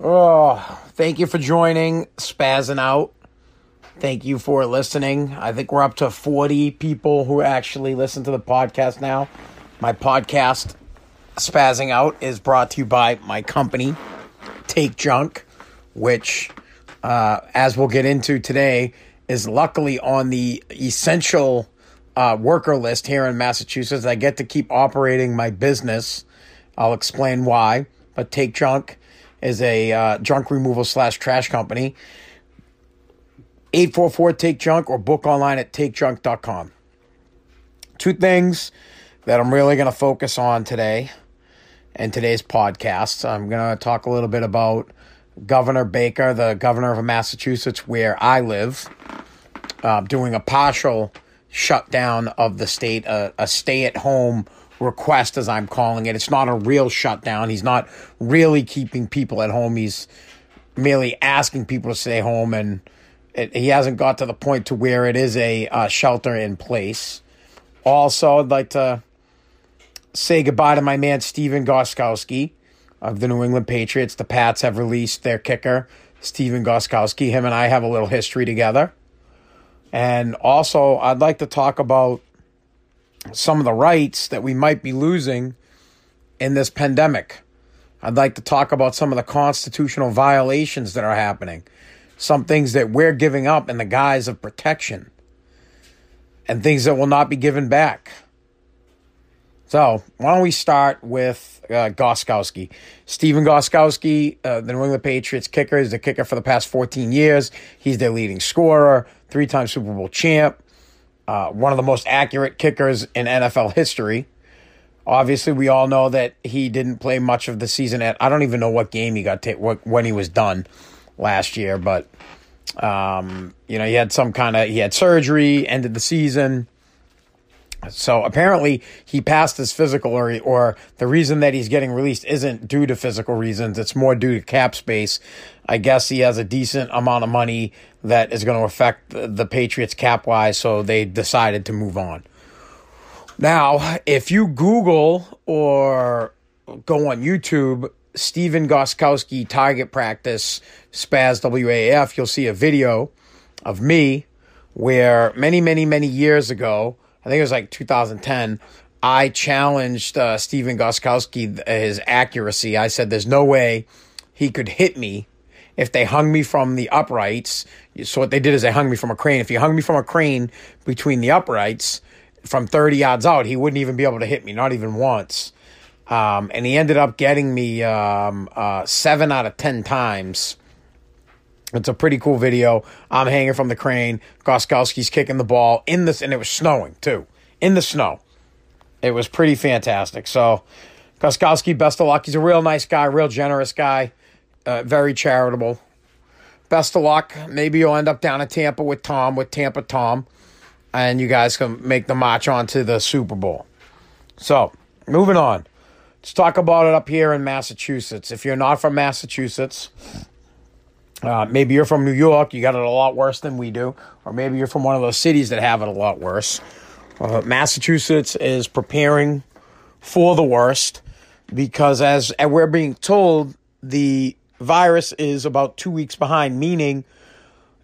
Oh, thank you for joining Spazzing Out. Thank you for listening. I think we're up to 40 people who actually listen to the podcast now. My podcast, Spazzing Out, is brought to you by my company, Take Junk, which, uh, as we'll get into today, is luckily on the essential uh, worker list here in Massachusetts. I get to keep operating my business. I'll explain why. But Take Junk is a uh, junk removal slash trash company. 844 Take Junk or book online at takejunk.com. Two things that I'm really going to focus on today in today's podcast. I'm going to talk a little bit about Governor Baker, the governor of Massachusetts, where I live, uh, doing a partial shutdown of the state, a, a stay at home request, as I'm calling it. It's not a real shutdown. He's not really keeping people at home. He's merely asking people to stay home, and it, he hasn't got to the point to where it is a uh, shelter in place. Also, I'd like to say goodbye to my man Stephen Gostkowski of the New England Patriots. The Pats have released their kicker, Stephen Gostkowski. Him and I have a little history together. And also, I'd like to talk about some of the rights that we might be losing in this pandemic. I'd like to talk about some of the constitutional violations that are happening, some things that we're giving up in the guise of protection, and things that will not be given back. So, why don't we start with uh, Gostkowski? Stephen Gostkowski, uh, the New England Patriots kicker, is the kicker for the past 14 years. He's their leading scorer, three time Super Bowl champ uh, one of the most accurate kickers in NFL history. Obviously, we all know that he didn't play much of the season. At I don't even know what game he got what, when he was done last year, but um, you know he had some kind of he had surgery, ended the season. So apparently he passed his physical, or or the reason that he's getting released isn't due to physical reasons. It's more due to cap space. I guess he has a decent amount of money that is going to affect the Patriots cap wise, so they decided to move on. Now, if you Google or go on YouTube, Stephen Gostkowski target practice spaz WAAF, you'll see a video of me where many, many, many years ago, I think it was like 2010, I challenged uh, Stephen Gostkowski his accuracy. I said, "There's no way he could hit me if they hung me from the uprights. So what they did is they hung me from a crane. If you hung me from a crane between the uprights from 30 yards out, he wouldn't even be able to hit me, not even once. Um, and he ended up getting me um, uh, seven out of 10 times. It's a pretty cool video. I'm hanging from the crane. Gostkowski's kicking the ball in this, and it was snowing too, in the snow. It was pretty fantastic. So, Goskowski, best of luck. He's a real nice guy, real generous guy uh, very charitable. Best of luck. Maybe you'll end up down in Tampa with Tom, with Tampa Tom, and you guys can make the march on to the Super Bowl. So, moving on. Let's talk about it up here in Massachusetts. If you're not from Massachusetts, uh, maybe you're from New York, you got it a lot worse than we do, or maybe you're from one of those cities that have it a lot worse. Uh, Massachusetts is preparing for the worst because, as we're being told, the virus is about two weeks behind, meaning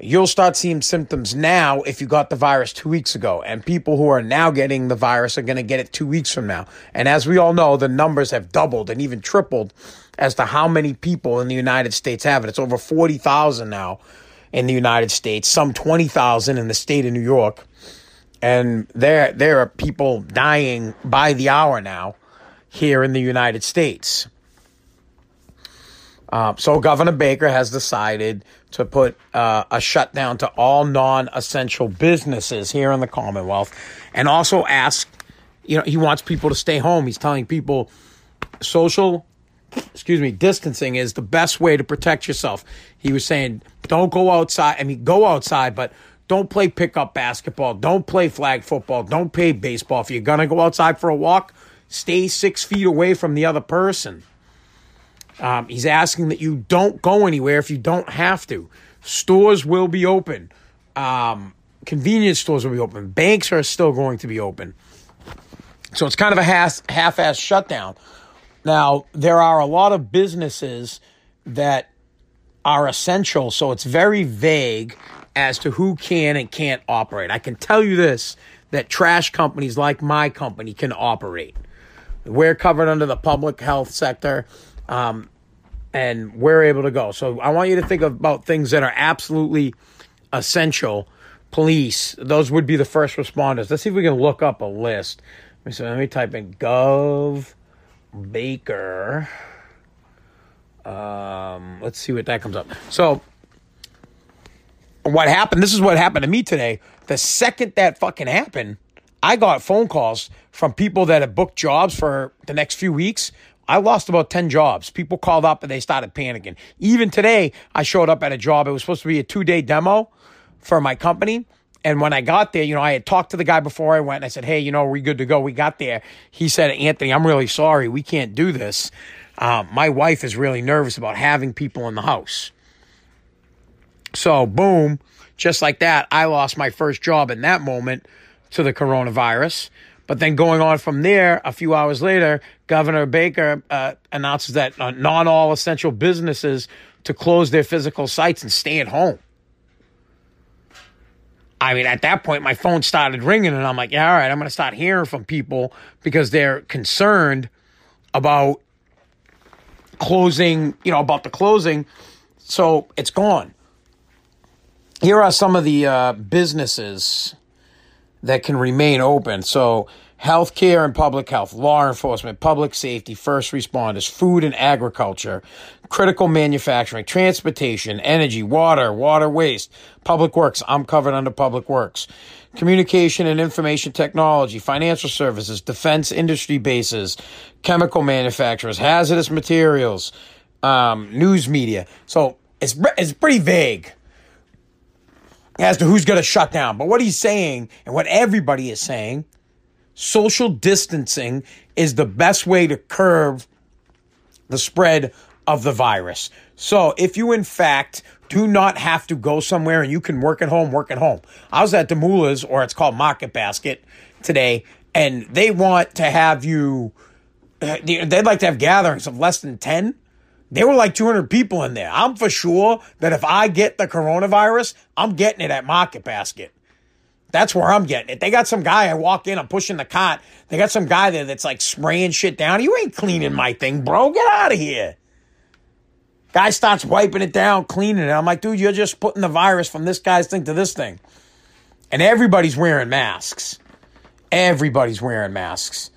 you'll start seeing symptoms now if you got the virus two weeks ago. And people who are now getting the virus are going to get it two weeks from now. And as we all know, the numbers have doubled and even tripled as to how many people in the United States have it. It's over 40,000 now in the United States, some 20,000 in the state of New York. And there, there are people dying by the hour now here in the United States. Uh, so Governor Baker has decided to put uh, a shutdown to all non-essential businesses here in the Commonwealth, and also ask, you know, he wants people to stay home. He's telling people social, excuse me, distancing is the best way to protect yourself. He was saying, don't go outside. I mean, go outside, but don't play pickup basketball. Don't play flag football. Don't play baseball. If you're gonna go outside for a walk, stay six feet away from the other person. Um, he's asking that you don't go anywhere if you don't have to. Stores will be open. Um, convenience stores will be open. Banks are still going to be open. So it's kind of a half half-ass shutdown. Now there are a lot of businesses that are essential, so it's very vague as to who can and can't operate. I can tell you this that trash companies like my company can operate. We're covered under the public health sector, um, and we're able to go. So I want you to think about things that are absolutely essential. Police, those would be the first responders. Let's see if we can look up a list. Let me, see, let me type in Gov Baker. Um, let's see what that comes up. So, what happened? This is what happened to me today. The second that fucking happened, I got phone calls from people that had booked jobs for the next few weeks. I lost about 10 jobs. People called up and they started panicking. Even today, I showed up at a job. It was supposed to be a two day demo for my company. And when I got there, you know, I had talked to the guy before I went and I said, Hey, you know, we good to go. We got there. He said, Anthony, I'm really sorry. We can't do this. Um, my wife is really nervous about having people in the house. So, boom, just like that, I lost my first job in that moment to the coronavirus. But then going on from there, a few hours later, Governor Baker uh, announces that uh, non all essential businesses to close their physical sites and stay at home. I mean, at that point, my phone started ringing, and I'm like, yeah, all right, I'm going to start hearing from people because they're concerned about closing, you know, about the closing. So it's gone. Here are some of the uh, businesses that can remain open. So, healthcare and public health, law enforcement, public safety, first responders, food and agriculture, critical manufacturing, transportation, energy, water, water waste, public works. I'm covered under public works. Communication and information technology, financial services, defense industry bases, chemical manufacturers, hazardous materials, um, news media. So it's it's pretty vague as to who's going to shut down. But what he's saying and what everybody is saying, social distancing is the best way to curb the spread of the virus. So if you, in fact, do not have to go somewhere and you can work at home, work at home. I was at Demoulas, or it's called Market Basket today, and they want to have you, uh, they'd like to have gatherings of less than 10 there were like 200 people in there. I'm for sure that if I get the coronavirus, I'm getting it at Market Basket. That's where I'm getting it. They got some guy, I walk in, I'm pushing the cot. They got some guy there that's like spraying shit down. You ain't cleaning my thing, bro. Get out of here. Guy starts wiping it down, cleaning it. I'm like, dude, you're just putting the virus from this guy's thing to this thing. And everybody's wearing masks. Everybody's wearing masks.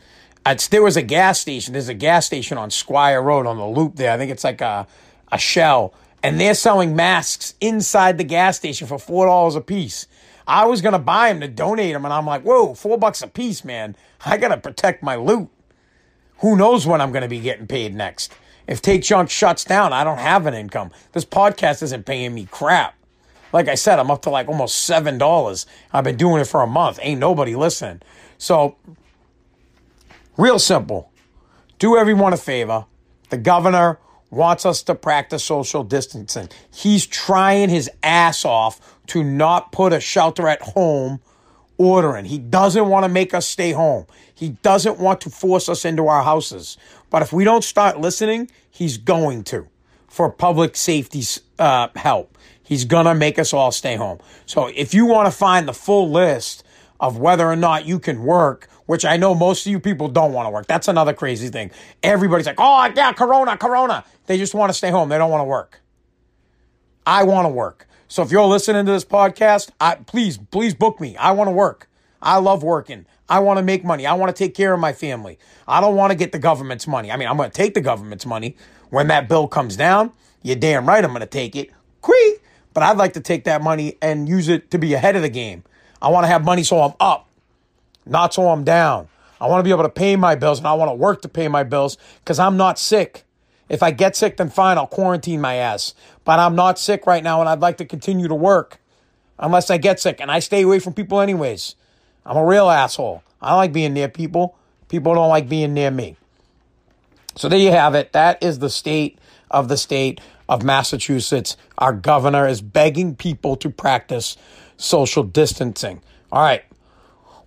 It's, there was a gas station. There's a gas station on Squire Road on the loop there. I think it's like a, a shell. And they're selling masks inside the gas station for $4 a piece. I was going to buy them to donate them. And I'm like, whoa, four bucks a piece, man. I got to protect my loot. Who knows when I'm going to be getting paid next? If Take Junk shuts down, I don't have an income. This podcast isn't paying me crap. Like I said, I'm up to like almost $7. I've been doing it for a month. Ain't nobody listening. So Real simple. Do everyone a favor. The governor wants us to practice social distancing. He's trying his ass off to not put a shelter at home order in. He doesn't want to make us stay home. He doesn't want to force us into our houses. But if we don't start listening, he's going to for public safety's uh, help. He's going to make us all stay home. So if you want to find the full list of whether or not you can work which I know most of you people don't want to work. That's another crazy thing. Everybody's like, oh, yeah, Corona, Corona. They just want to stay home. They don't want to work. I want to work. So if you're listening to this podcast, I, please, please book me. I want to work. I love working. I want to make money. I want to take care of my family. I don't want to get the government's money. I mean, I'm going to take the government's money when that bill comes down. You're damn right I'm going to take it. But I'd like to take that money and use it to be ahead of the game. I want to have money so I'm up not so I'm down. I want to be able to pay my bills and I want to work to pay my bills because I'm not sick. If I get sick, then fine, I'll quarantine my ass. But I'm not sick right now and I'd like to continue to work unless I get sick. And I stay away from people anyways. I'm a real asshole. I like being near people. People don't like being near me. So there you have it. That is the state of the state of Massachusetts. Our governor is begging people to practice social distancing. All right.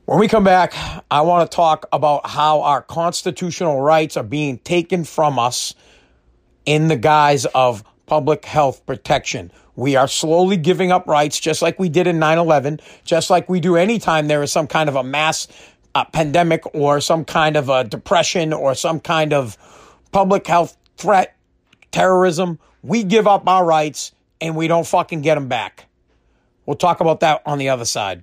When we come back, I want to talk about how our constitutional rights are being taken from us in the guise of public health protection. We are slowly giving up rights, just like we did in 9 11, just like we do anytime there is some kind of a mass uh, pandemic or some kind of a depression or some kind of public health threat, terrorism. We give up our rights and we don't fucking get them back. We'll talk about that on the other side.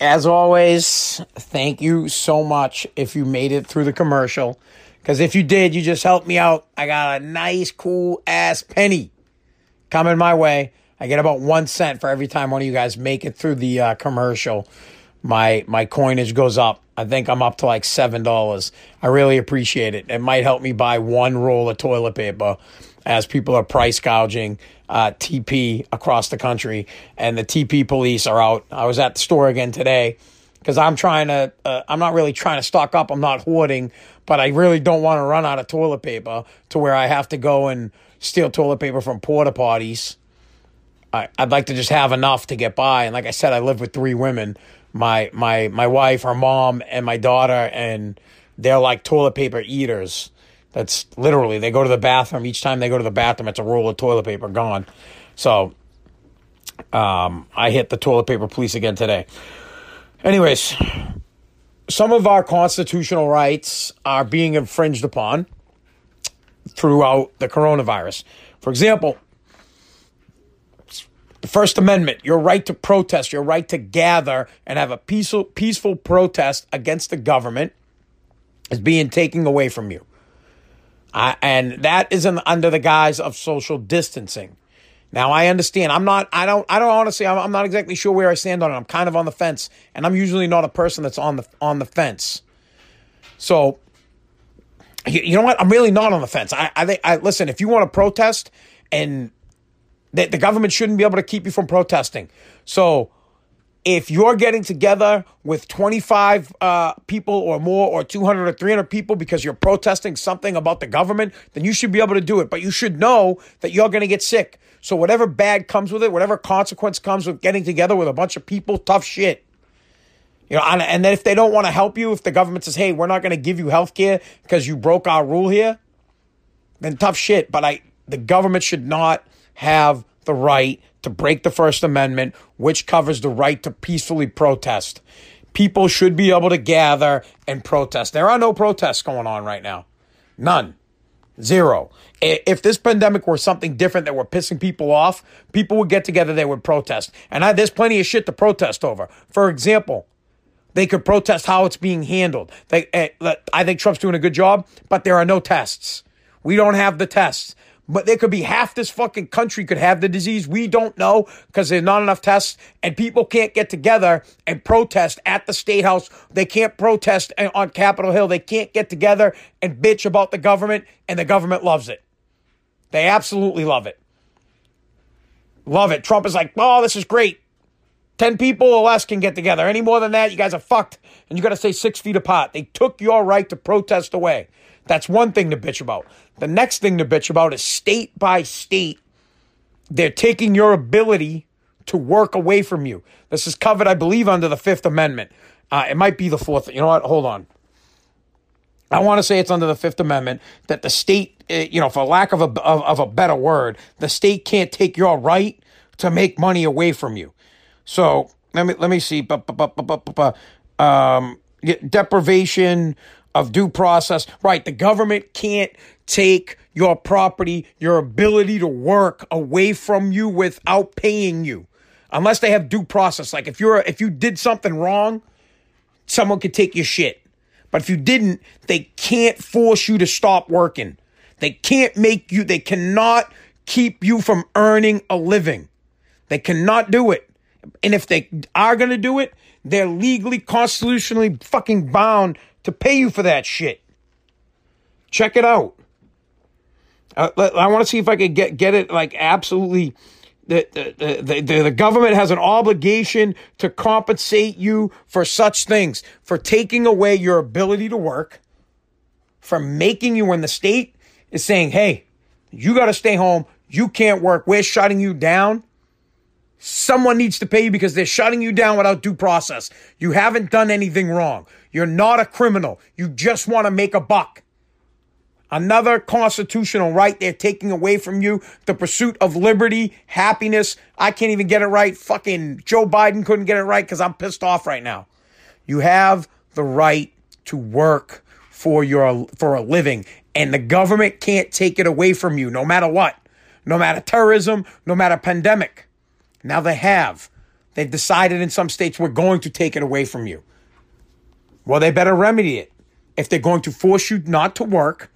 As always, thank you so much if you made it through the commercial. Because if you did, you just helped me out. I got a nice, cool ass penny coming my way. I get about one cent for every time one of you guys make it through the uh, commercial. My my coinage goes up. I think I'm up to like seven dollars. I really appreciate it. It might help me buy one roll of toilet paper as people are price gouging uh, TP across the country, and the TP police are out. I was at the store again today because I'm trying to. Uh, I'm not really trying to stock up. I'm not hoarding, but I really don't want to run out of toilet paper to where I have to go and steal toilet paper from porta potties. I, I'd like to just have enough to get by. And like I said, I live with three women my my my wife, her mom, and my daughter, and they're like toilet paper eaters. That's literally they go to the bathroom each time they go to the bathroom. It's a roll of toilet paper gone. So, um, I hit the toilet paper police again today. Anyways, some of our constitutional rights are being infringed upon throughout the coronavirus. For example, the First Amendment, your right to protest, your right to gather and have a peaceful, peaceful protest against the government is being taken away from you. And that is in, under the guise of social distancing. Now I understand. I'm not. I don't. I don't honestly. I'm, I'm not exactly sure where I stand on it. I'm kind of on the fence, and I'm usually not a person that's on the on the fence. So, you, you know what? I'm really not on the fence. I. I think. I listen. If you want to protest, and the, the government shouldn't be able to keep you from protesting. So, if you're getting together with 25 uh, people or more, or 200 or 300 people because you're protesting something about the government, then you should be able to do it. But you should know that you're going to get sick. So, whatever bad comes with it, whatever consequence comes with getting together with a bunch of people, tough shit. You know, and, then if they don't want to help you, if the government says, hey, we're not going to give you health care because you broke our rule here, then tough shit. But I, the government should not have the right to break the First Amendment, which covers the right to peacefully protest. People should be able to gather and protest. There are no protests going on right now. None. Zero. If this pandemic were something different that were pissing people off, people would get together, they would protest. And I, there's plenty of shit to protest over. For example, they could protest how it's being handled. They, uh, I think Trump's doing a good job, but there are no tests. We don't have the tests. But there could be half this fucking country could have the disease. We don't know because there's not enough tests and people can't get together and protest at the state house. They can't protest on Capitol Hill. They can't get together and bitch about the government and the government loves it. They absolutely love it. Love it. Trump is like, oh, this is great. 10 people or less can get together. Any more than that, you guys are fucked and you got to stay six feet apart. They took your right to protest away. That's one thing to bitch about. The next thing to bitch about is state by state, they're taking your ability to work away from you. This is covered, I believe, under the Fifth Amendment. Uh, it might be the Fourth. You know what? Hold on. I want to say it's under the Fifth Amendment that the state, uh, you know, for lack of a of, of a better word, the state can't take your right to make money away from you. So let me let me see. Um, deprivation of due process. Right. The government can't take your property, your ability to work away from you without paying you. Unless they have due process. Like if you're if you did something wrong, someone could take your shit. But if you didn't, they can't force you to stop working. They can't make you they cannot keep you from earning a living. They cannot do it. And if they are going to do it, they're legally constitutionally fucking bound to pay you for that shit. Check it out. Uh, I want to see if I could get get it like absolutely. The, the, the, the, the government has an obligation to compensate you for such things, for taking away your ability to work, for making you when the state is saying, hey, you got to stay home, you can't work, we're shutting you down. Someone needs to pay you because they're shutting you down without due process. You haven't done anything wrong. You're not a criminal. You just want to make a buck. Another constitutional right they're taking away from you. The pursuit of liberty, happiness. I can't even get it right. Fucking Joe Biden couldn't get it right because I'm pissed off right now. You have the right to work for your for a living and the government can't take it away from you no matter what. No matter terrorism, no matter pandemic. Now they have. They've decided in some states we're going to take it away from you. Well, they better remedy it. If they're going to force you not to work,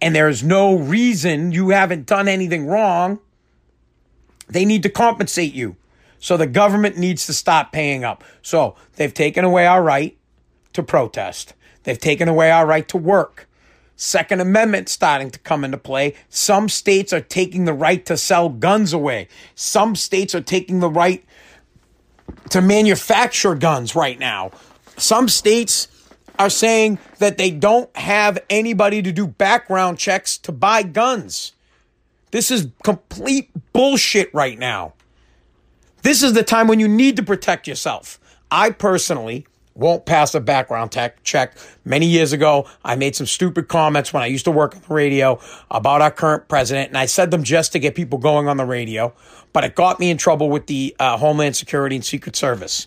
and there's no reason you haven't done anything wrong, they need to compensate you. So the government needs to stop paying up. So they've taken away our right to protest. They've taken away our right to work. Second Amendment starting to come into play. Some states are taking the right to sell guns away. Some states are taking the right to manufacture guns right now. Some states are saying that they don't have anybody to do background checks to buy guns. This is complete bullshit right now. This is the time when you need to protect yourself. I personally won't pass a background tech check. Many years ago, I made some stupid comments when I used to work on the radio about our current president, and I said them just to get people going on the radio, but it got me in trouble with the uh, Homeland Security and Secret Service.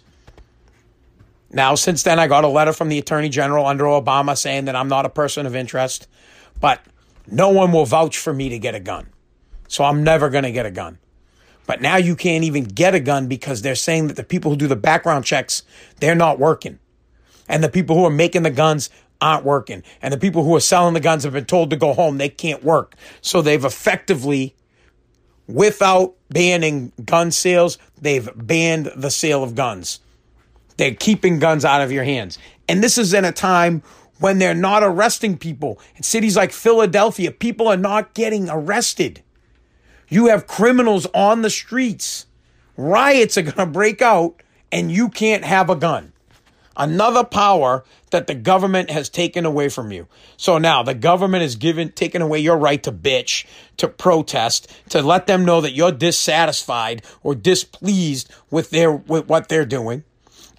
Now, since then, I got a letter from the Attorney General under Obama saying that I'm not a person of interest, but no one will vouch for me to get a gun. So I'm never going to get a gun. But now you can't even get a gun because they're saying that the people who do the background checks, they're not working. And the people who are making the guns aren't working. And the people who are selling the guns have been told to go home. They can't work. So they've effectively, without banning gun sales, they've banned the sale of guns. They're keeping guns out of your hands. And this is in a time when they're not arresting people. In cities like Philadelphia, people are not getting arrested. You have criminals on the streets. Riots are going to break out, and you can't have a gun. Another power that the government has taken away from you. So now the government has given taken away your right to bitch, to protest, to let them know that you're dissatisfied or displeased with their with what they're doing.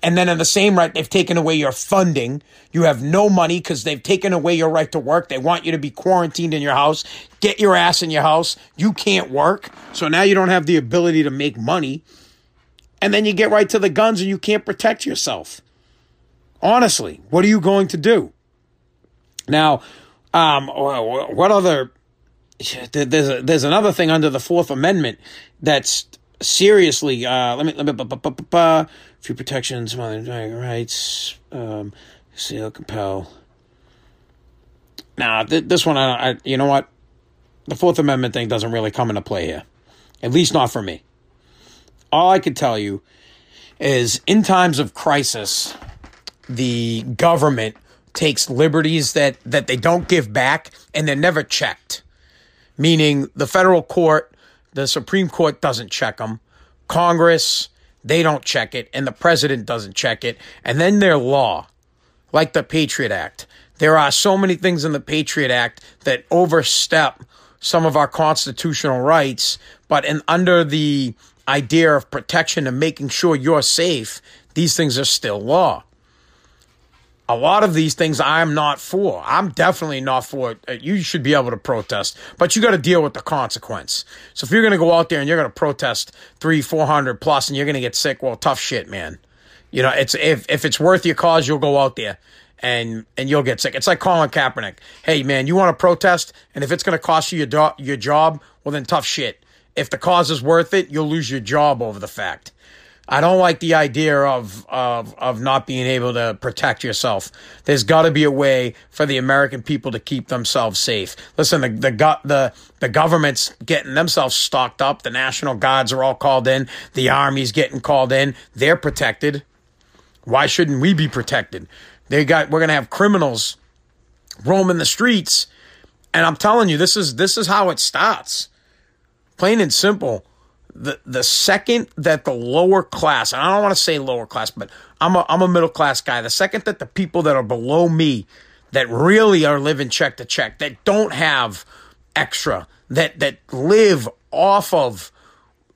And then in the same right, they've taken away your funding. You have no money because they've taken away your right to work. They want you to be quarantined in your house. Get your ass in your house. You can't work. So now you don't have the ability to make money. And then you get right to the guns and you can't protect yourself. Honestly, what are you going to do? Now, um, what other? There's a, there's another thing under the Fourth Amendment that's seriously. Uh, let me let me few protections, mother rights, um, seal, compel. Now, th- this one, I, I, you know what? The Fourth Amendment thing doesn't really come into play here, at least not for me. All I could tell you is, in times of crisis, the government takes liberties that that they don't give back, and they're never checked. Meaning, the federal court, the Supreme Court doesn't check them. Congress, they don't check it, and the president doesn't check it, and then their law, like the Patriot Act. There are so many things in the Patriot Act that overstep some of our constitutional rights, but in under the idea of protection and making sure you're safe, these things are still law a lot of these things I'm not for. I'm definitely not for. Uh, you should be able to protest, but you got to deal with the consequence. So if you're going to go out there and you're going to protest three, four hundred plus, and you're going to get sick, well, tough shit, man. You know, it's if if it's worth your cause, you'll go out there and and you'll get sick. It's like Colin Kaepernick. Hey, man, you want to protest, and if it's going to cost you your do- your job, well, then tough shit. If the cause is worth it, you'll lose your job over the fact. I don't like the idea of of of not being able to protect yourself. There's got to be a way for the American people to keep themselves safe. Listen, the the the the government's getting themselves stocked up. The national guards are all called in. The army's getting called in. They're protected. Why shouldn't we be protected? They got we're gonna have criminals roaming the streets And I'm telling you, this is this is how it starts. Plain and simple. The the second that the lower class, and I don't want to say lower class, but I'm a I'm a middle class guy. The second that the people that are below me that really are living check to check, that don't have extra, that that live off of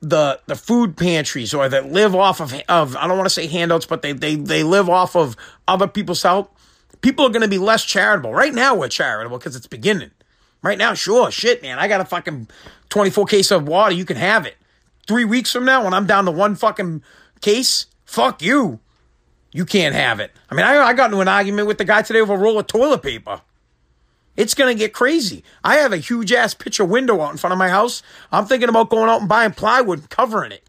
the the food pantries or that live off of of I don't want to say handouts, but they they they live off of other people's help. People are going to be less charitable. Right now, we're charitable because it's beginning. Right now, sure, shit, man. I got a fucking 24 case of water. You can have it. Three weeks from now, when I'm down to one fucking case, fuck you. You can't have it. I mean, I, I got into an argument with the guy today over a roll of toilet paper. It's going to get crazy. I have a huge ass picture window out in front of my house. I'm thinking about going out and buying plywood and covering it.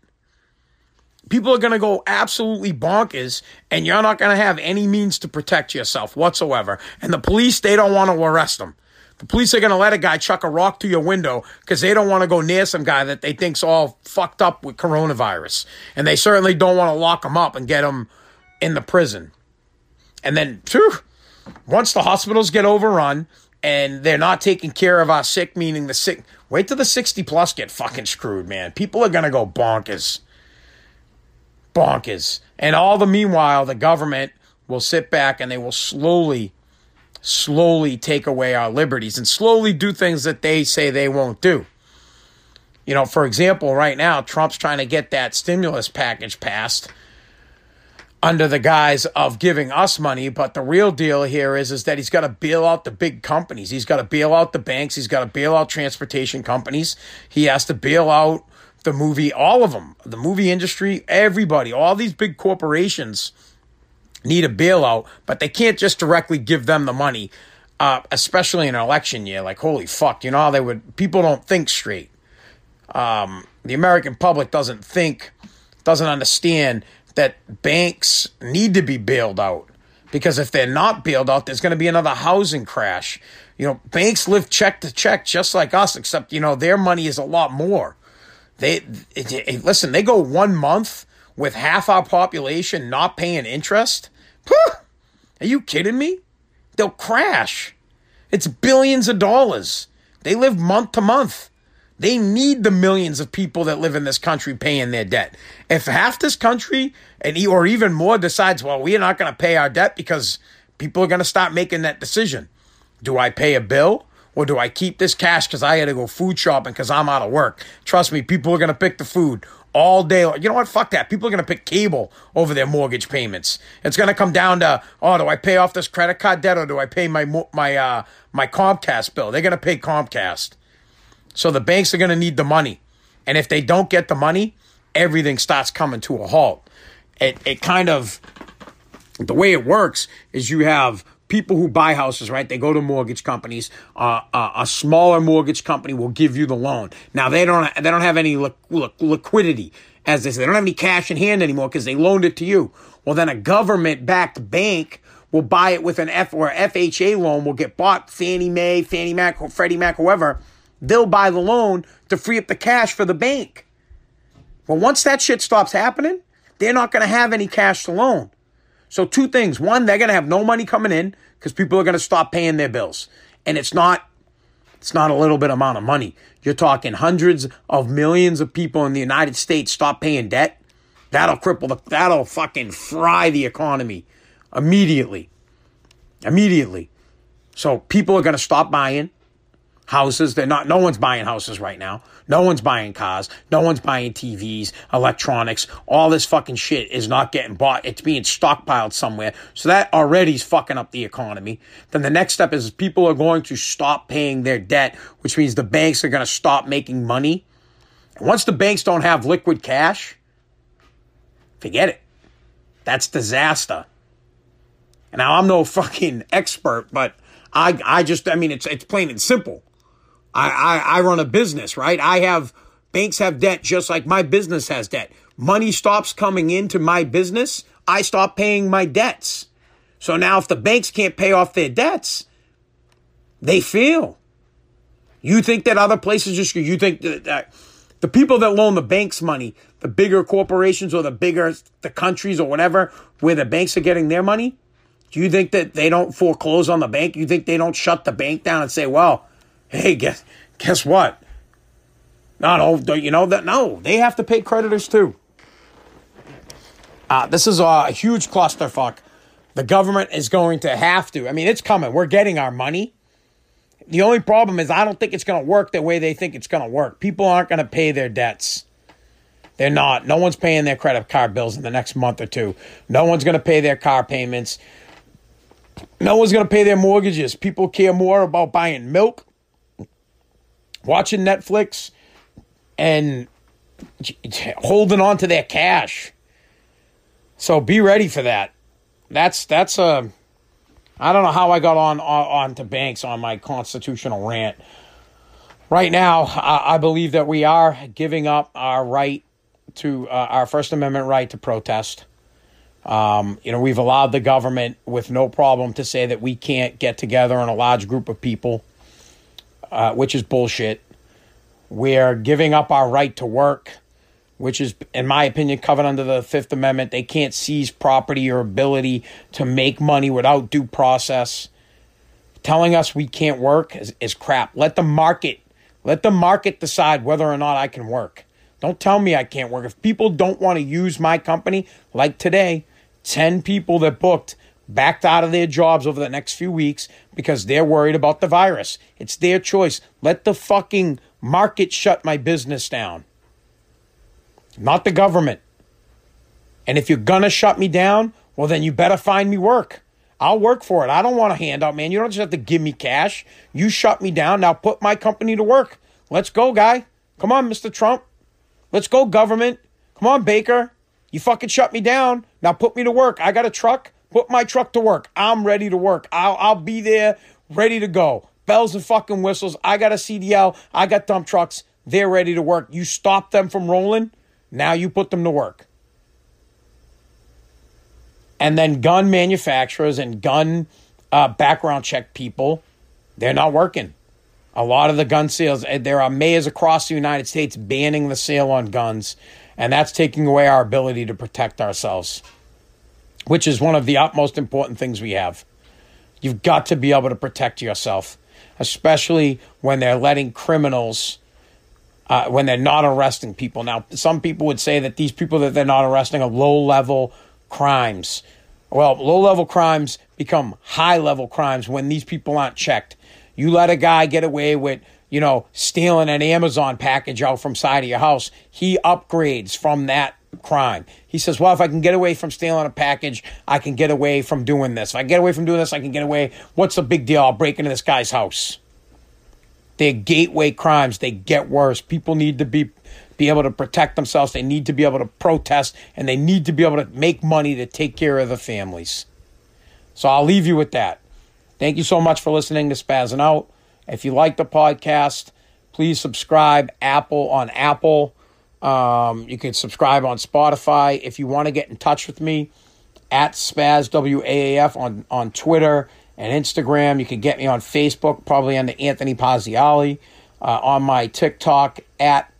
People are going to go absolutely bonkers, and you're not going to have any means to protect yourself whatsoever. And the police, they don't want to arrest them. The police are going to let a guy chuck a rock through your window because they don't want to go near some guy that they think's all fucked up with coronavirus. And they certainly don't want to lock him up and get him in the prison. And then, phew, once the hospitals get overrun and they're not taking care of our sick, meaning the sick, wait till the 60 plus get fucking screwed, man. People are going to go bonkers. Bonkers. And all the meanwhile, the government will sit back and they will slowly slowly take away our liberties and slowly do things that they say they won't do. You know, for example, right now, Trump's trying to get that stimulus package passed under the guise of giving us money, but the real deal here is is that he's got to bail out the big companies. He's got to bail out the banks, he's got to bail out transportation companies. He has to bail out the movie all of them, the movie industry, everybody, all these big corporations need a bailout, but they can't just directly give them the money, uh, especially in an election year. Like, holy fuck, you know they would, people don't think straight. Um, the American public doesn't think, doesn't understand that banks need to be bailed out. Because if they're not bailed out, there's going to be another housing crash. You know, banks live check to check just like us, except, you know, their money is a lot more. They, it, it, listen, they go one month with half our population not paying interest are you kidding me? They'll crash. It's billions of dollars. They live month to month. They need the millions of people that live in this country paying their debt. If half this country and or even more decides, well, we're not going to pay our debt because people are going to start making that decision. Do I pay a bill or do I keep this cash because I had to go food shopping because I'm out of work? Trust me, people are going to pick the food all day. You know what? Fuck that. People are going to pick cable over their mortgage payments. It's going to come down to, oh, do I pay off this credit card debt or do I pay my my uh, my Comcast bill? They're going to pay Comcast. So the banks are going to need the money, and if they don't get the money, everything starts coming to a halt. It it kind of the way it works is you have people who buy houses, right? They go to mortgage companies. Uh, uh, a smaller mortgage company will give you the loan. Now they don't they don't have any li- li- liquidity, as they say. They don't have any cash in hand anymore because they loaned it to you. Well, then a government backed bank will buy it with an F or FHA loan. Will get bought Fannie Mae, Fannie Mac, or Freddie Mac, whoever. They'll buy the loan to free up the cash for the bank. Well, once that shit stops happening, they're not going to have any cash to loan. So two things. One, they're going to have no money coming in because people are going to stop paying their bills. And it's not it's not a little bit amount of money. You're talking hundreds of millions of people in the United States stop paying debt. That'll cripple the that'll fucking fry the economy immediately. Immediately. So people are going to stop buying houses. They're not, no one's buying houses right now. No one's buying cars. No one's buying TVs, electronics. All this fucking shit is not getting bought. It's being stockpiled somewhere. So that already is fucking up the economy. Then the next step is people are going to stop paying their debt, which means the banks are going to stop making money. And once the banks don't have liquid cash, forget it. That's disaster. And now I'm no fucking expert, but I I just I mean it's it's plain and simple. I, I, I run a business, right? I have banks have debt just like my business has debt. Money stops coming into my business. I stop paying my debts. So now if the banks can't pay off their debts, they fail. You think that other places just, you think that, the people that loan the banks money, the bigger corporations or the bigger, the countries or whatever, where the banks are getting their money, do you think that they don't foreclose on the bank? You think they don't shut the bank down and say, well, hey, guess guess what? No, no, you know that no, they have to pay creditors too. Uh, this is a huge clusterfuck. The government is going to have to. I mean, it's coming. We're getting our money. The only problem is I don't think it's going to work the way they think it's going to work. People aren't going to pay their debts. They're not. No one's paying their credit card bills in the next month or two. No one's going to pay their car payments. No one's going to pay their mortgages. People care more about buying milk, watching Netflix, and holding on to their cash. So be ready for that. That's that's a. I don't know how I got on on, on to banks on my constitutional rant. Right now, I, I believe that we are giving up our right to uh, our First Amendment right to protest. Um, you know, we've allowed the government with no problem to say that we can't get together in a large group of people, uh, which is bullshit. We're giving up our right to work, which is, in my opinion, covered under the Fifth Amendment. They can't seize property or ability to make money without due process. Telling us we can't work is, is crap. Let the market, let the market decide whether or not I can work. Don't tell me I can't work. If people don't want to use my company, like today, 10 people that booked backed out of their jobs over the next few weeks because they're worried about the virus. It's their choice. Let the fucking market shut my business down, not the government. And if you're going to shut me down, well, then you better find me work. I'll work for it. I don't want a handout, man. You don't just have to give me cash. You shut me down. Now put my company to work. Let's go, guy. Come on, Mr. Trump. Let's go, government. Come on, Baker. You fucking shut me down. Now put me to work. I got a truck. Put my truck to work. I'm ready to work. I'll, I'll be there, ready to go. Bells and fucking whistles. I got a CDL. I got dump trucks. They're ready to work. You stop them from rolling. Now you put them to work. And then gun manufacturers and gun uh, background check people, they're not working. A lot of the gun sales, eh, there are mayors across the United States banning the sale on guns and that's taking away our ability to protect ourselves, which is one of the utmost important things we have. You've got to be able to protect yourself, especially when they're letting criminals, uh, when they're not arresting people. Now, some people would say that these people that they're not arresting are low level crimes. Well, low level crimes become high level crimes when these people aren't checked. You let a guy get away with you know, stealing an Amazon package out from side of your house, he upgrades from that crime. He says, well, if I can get away from stealing a package, I can get away from doing this. If I get away from doing this, I can get away. What's the big deal? I'll break into this guy's house. They're gateway crimes. They get worse. People need to be be able to protect themselves. They need to be able to protest and they need to be able to make money to take care of the families. So I'll leave you with that. Thank you so much for listening to Spazzing Out. If you like the podcast, please subscribe Apple on Apple. Um, you can subscribe on Spotify. If you want to get in touch with me, at Spaz WAAF on, on Twitter and Instagram. You can get me on Facebook, probably under Anthony Pazziali. Uh, on my TikTok at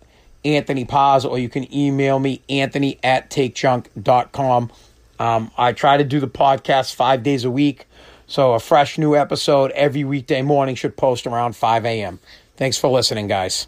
Anthony Paz, or you can email me, anthony at takejunk.com. Um, I try to do the podcast five days a week. So a fresh new episode every weekday morning should post around 5 a.m. Thanks for listening, guys.